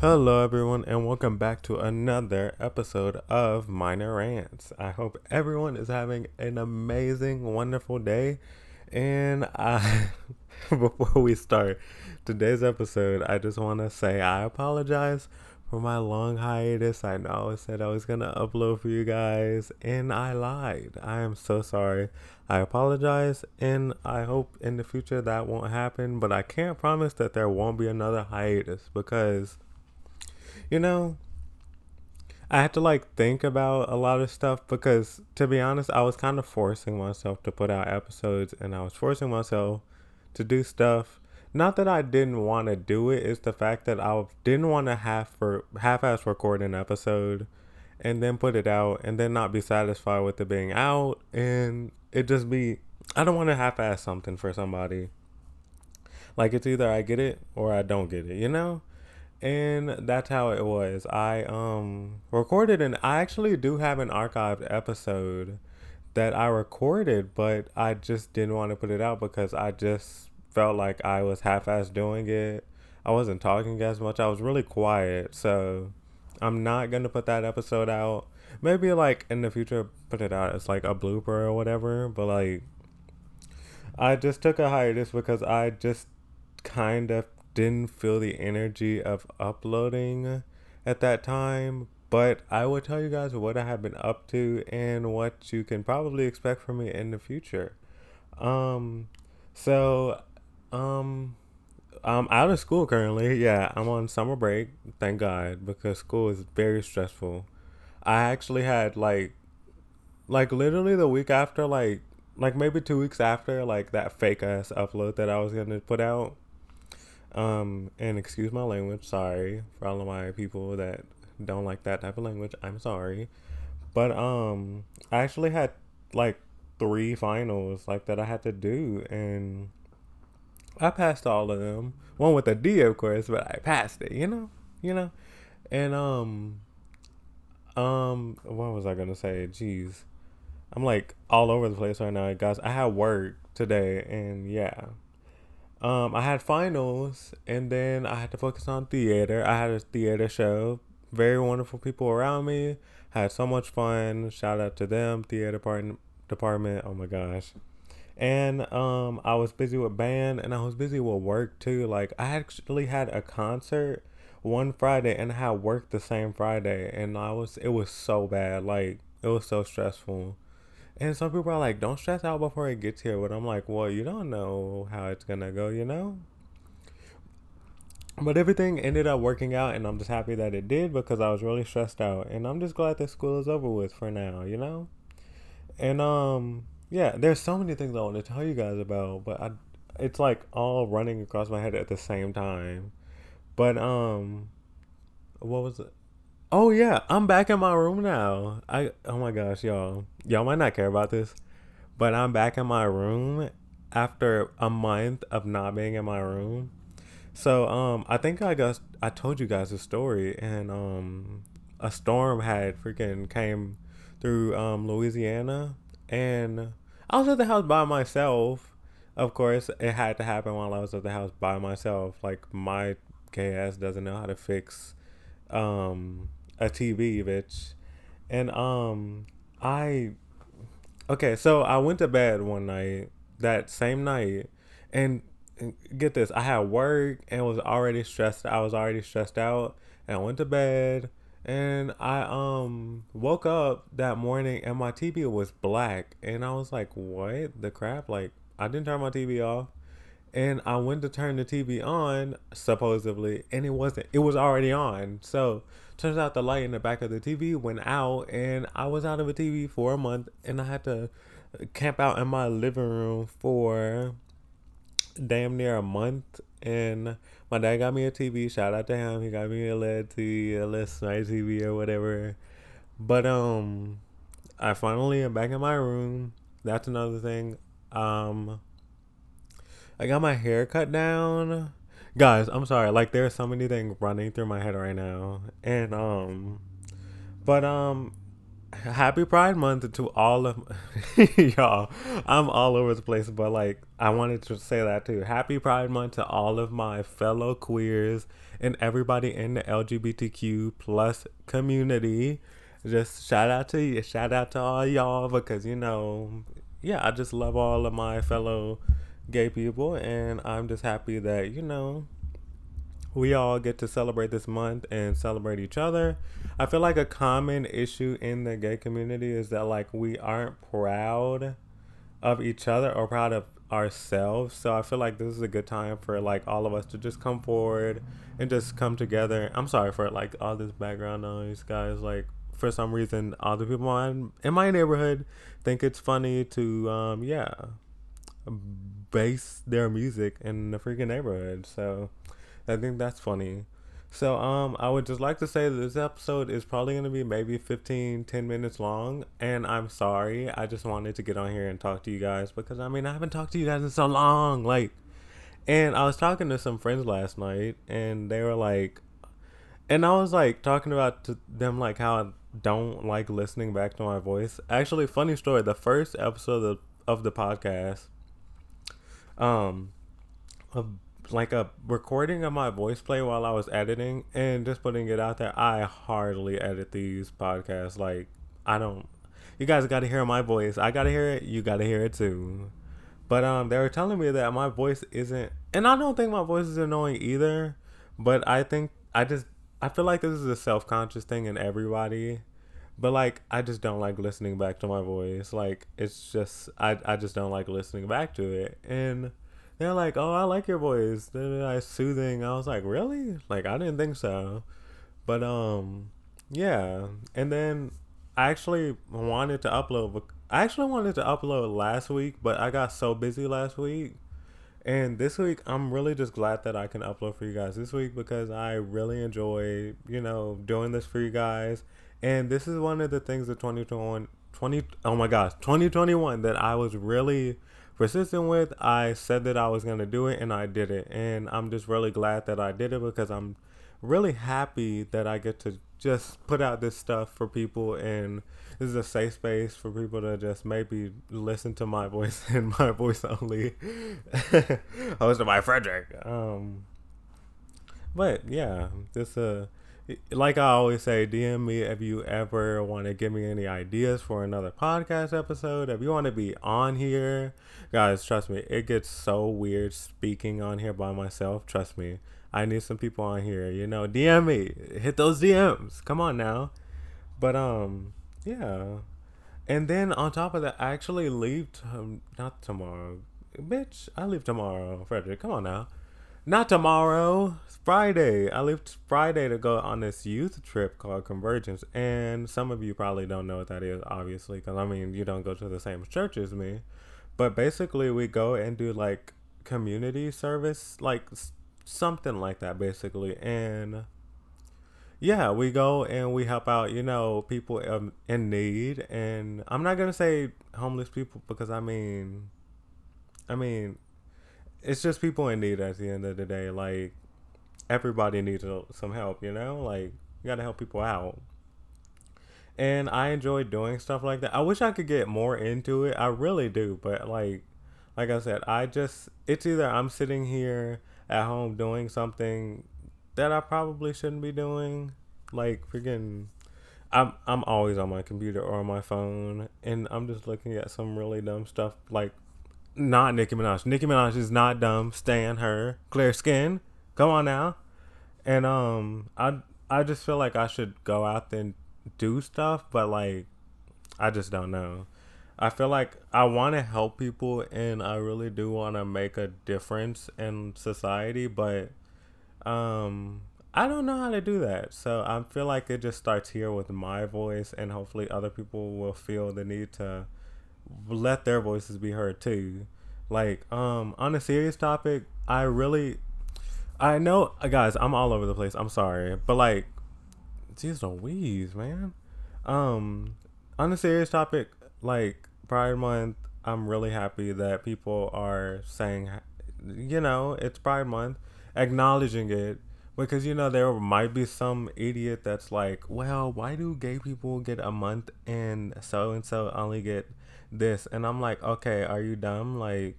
Hello, everyone, and welcome back to another episode of Minor Rants. I hope everyone is having an amazing, wonderful day. And I, before we start today's episode, I just want to say I apologize for my long hiatus. I know I said I was going to upload for you guys, and I lied. I am so sorry. I apologize, and I hope in the future that won't happen, but I can't promise that there won't be another hiatus because you know, I had to like think about a lot of stuff because to be honest, I was kind of forcing myself to put out episodes and I was forcing myself to do stuff. Not that I didn't want to do it, it's the fact that I didn't want to half for half-ass record an episode and then put it out and then not be satisfied with it being out and it just be I don't want to half-ass something for somebody. Like it's either I get it or I don't get it, you know? and that's how it was. I um recorded and I actually do have an archived episode that I recorded, but I just didn't want to put it out because I just felt like I was half-ass doing it. I wasn't talking as much. I was really quiet, so I'm not gonna put that episode out. Maybe like in the future, put it out as like a blooper or whatever. But like, I just took a hiatus because I just kind of didn't feel the energy of uploading at that time. But I will tell you guys what I have been up to and what you can probably expect from me in the future. Um, so, um, I'm out of school currently. Yeah, I'm on summer break. Thank God, because school is very stressful. I actually had like, like literally the week after, like, like maybe two weeks after, like that fake ass upload that I was gonna put out. Um, and excuse my language. Sorry for all of my people that don't like that type of language. I'm sorry. But um, I actually had like three finals like that I had to do, and I passed all of them. One with a D, of course, but I passed it. You know, you know, and um, um, what was I gonna say? Jeez, I'm like all over the place right now, guys. I had work today, and yeah, um, I had finals, and then I had to focus on theater. I had a theater show. Very wonderful people around me. Had so much fun. Shout out to them, theater part- department. Oh my gosh. And um, I was busy with band, and I was busy with work too. Like I actually had a concert one Friday, and I had work the same Friday, and I was it was so bad. Like it was so stressful. And some people are like, don't stress out before it gets here. But I'm like, well, you don't know how it's to go, you know? But everything ended up working out, and I'm just happy that it did because I was really stressed out. And I'm just glad that school is over with for now, you know? And, um, yeah, there's so many things I want to tell you guys about, but I, it's like all running across my head at the same time. But, um, what was it? Oh yeah, I'm back in my room now. I oh my gosh, y'all. Y'all might not care about this, but I'm back in my room after a month of not being in my room. So um I think I guess I told you guys a story and um a storm had freaking came through um Louisiana and I was at the house by myself. Of course, it had to happen while I was at the house by myself. Like my gay ass doesn't know how to fix um a TV, bitch. And um I okay, so I went to bed one night, that same night, and get this, I had work and was already stressed. I was already stressed out, and I went to bed, and I um woke up that morning and my TV was black, and I was like, "What the crap?" Like I didn't turn my TV off, and I went to turn the TV on supposedly, and it wasn't. It was already on, so Turns out the light in the back of the TV went out, and I was out of a TV for a month, and I had to camp out in my living room for damn near a month. And my dad got me a TV. Shout out to him. He got me a LED TV, a LED TV, or whatever. But um, I finally am back in my room. That's another thing. Um, I got my hair cut down guys i'm sorry like there's so many things running through my head right now and um but um happy Pride Month to all of y'all. I'm all over the place, but like I wanted to say that too. Happy Pride Month to all of my fellow queers and everybody in the LGBTQ plus community. Just shout out to you, shout out to all y'all because you know, yeah, I just love all of my fellow gay people, and I'm just happy that you know we all get to celebrate this month and celebrate each other. I feel like a common issue in the gay community is that like we aren't proud of each other or proud of ourselves. So I feel like this is a good time for like all of us to just come forward and just come together. I'm sorry for like all this background noise, guys. Like for some reason, all the people in, in my neighborhood think it's funny to um yeah bass their music in the freaking neighborhood. So I think that's funny. So um I would just like to say that this episode is probably going to be maybe 15 10 minutes long and I'm sorry. I just wanted to get on here and talk to you guys because I mean I haven't talked to you guys in so long like and I was talking to some friends last night and they were like and I was like talking about to them like how I don't like listening back to my voice. Actually, funny story, the first episode of, of the podcast um like a recording of my voice play while I was editing and just putting it out there. I hardly edit these podcasts. Like I don't. You guys got to hear my voice. I got to hear it. You got to hear it too. But um, they were telling me that my voice isn't, and I don't think my voice is annoying either. But I think I just I feel like this is a self conscious thing in everybody. But like I just don't like listening back to my voice. Like it's just I I just don't like listening back to it and they're like, "Oh, I like your voice. They're like soothing." I was like, "Really? Like I didn't think so." But um, yeah. And then I actually wanted to upload. I actually wanted to upload last week, but I got so busy last week. And this week, I'm really just glad that I can upload for you guys this week because I really enjoy, you know, doing this for you guys. And this is one of the things that 2021, 20, oh my gosh, 2021 that I was really persistent with. I said that I was going to do it and I did it. And I'm just really glad that I did it because I'm really happy that I get to just put out this stuff for people and this is a safe space for people to just maybe listen to my voice and my voice only hosted by Frederick. Um, but yeah, this uh like I always say, DM me if you ever want to give me any ideas for another podcast episode. If you want to be on here, guys, trust me, it gets so weird speaking on here by myself. Trust me, I need some people on here. You know, DM me, hit those DMs. Come on now. But um, yeah. And then on top of that, I actually leave. T- not tomorrow, bitch. I leave tomorrow, Frederick. Come on now. Not tomorrow. Friday. I leave Friday to go on this youth trip called Convergence. And some of you probably don't know what that is, obviously, because I mean, you don't go to the same church as me. But basically, we go and do like community service, like something like that, basically. And yeah, we go and we help out, you know, people um, in need. And I'm not going to say homeless people because I mean, I mean, it's just people in need at the end of the day. Like everybody needs some help, you know. Like you got to help people out. And I enjoy doing stuff like that. I wish I could get more into it. I really do, but like, like I said, I just it's either I'm sitting here at home doing something that I probably shouldn't be doing, like freaking. I'm I'm always on my computer or on my phone, and I'm just looking at some really dumb stuff like not Nicki Minaj. Nicki Minaj is not dumb. Stan her clear skin. Come on now. And um, I I just feel like I should go out and do stuff, but like, I just don't know. I feel like I want to help people and I really do want to make a difference in society, but um, I don't know how to do that. So I feel like it just starts here with my voice, and hopefully other people will feel the need to let their voices be heard too. Like, um, on a serious topic, I really, I know, guys, I'm all over the place. I'm sorry, but like, geez Louise, man. Um, on a serious topic, like Pride Month, I'm really happy that people are saying, you know, it's Pride Month, acknowledging it, because you know there might be some idiot that's like, well, why do gay people get a month and so and so only get this? And I'm like, okay, are you dumb? Like,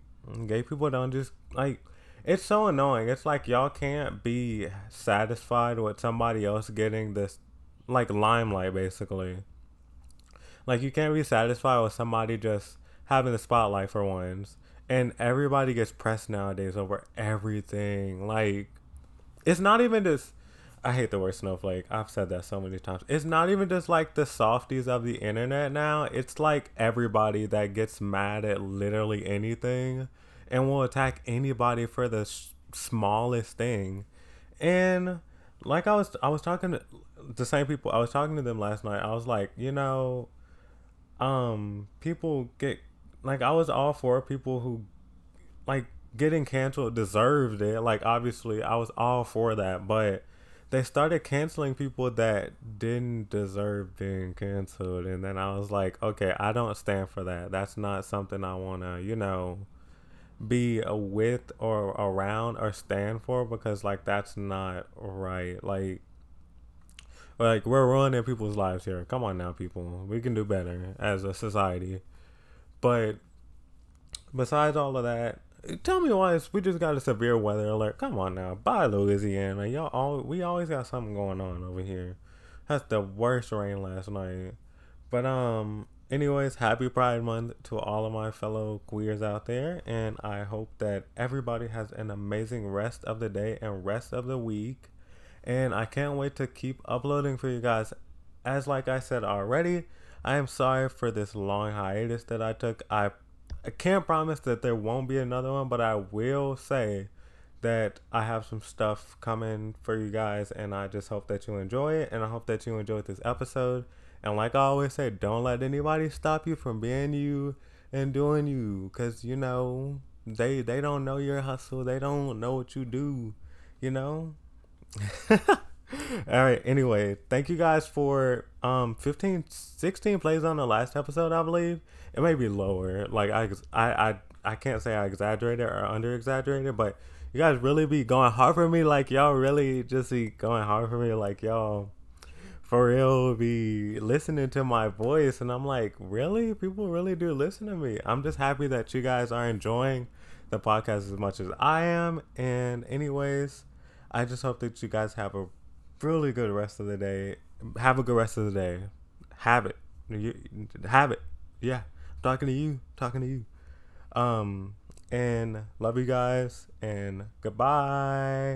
gay people don't just like. It's so annoying. It's like y'all can't be satisfied with somebody else getting this, like limelight, basically. Like you can't be satisfied with somebody just having the spotlight for once. And everybody gets pressed nowadays over everything. Like it's not even just I hate the word snowflake. I've said that so many times. It's not even just like the softies of the internet now. It's like everybody that gets mad at literally anything and will attack anybody for the sh- smallest thing. And like I was I was talking to the same people. I was talking to them last night. I was like, you know, um people get like I was all for people who like getting canceled deserved it. Like obviously I was all for that, but they started canceling people that didn't deserve being canceled and then I was like, okay, I don't stand for that. That's not something I want to, you know, be with or around or stand for because like that's not right. Like like we're ruining people's lives here. Come on now, people. We can do better as a society. But besides all of that, tell me why we just got a severe weather alert. Come on now, bye Louisiana. Y'all all we always got something going on over here. That's the worst rain last night. But um anyways, happy Pride Month to all of my fellow queers out there and I hope that everybody has an amazing rest of the day and rest of the week. And I can't wait to keep uploading for you guys. As like I said already, I am sorry for this long hiatus that I took. I I can't promise that there won't be another one, but I will say that I have some stuff coming for you guys, and I just hope that you enjoy it, and I hope that you enjoyed this episode. And like I always say, don't let anybody stop you from being you and doing you, cause you know they they don't know your hustle, they don't know what you do, you know. All right. Anyway, thank you guys for um 15, 16 plays on the last episode, I believe. It may be lower. Like I, I, I, I can't say I exaggerated or under exaggerated, but you guys really be going hard for me. Like y'all really just be going hard for me. Like y'all for real be listening to my voice, and I'm like, really? People really do listen to me. I'm just happy that you guys are enjoying the podcast as much as I am. And anyways, I just hope that you guys have a really good rest of the day. Have a good rest of the day. Have it. You, have it. Yeah. I'm talking to you. talking to you. Um and love you guys and goodbye.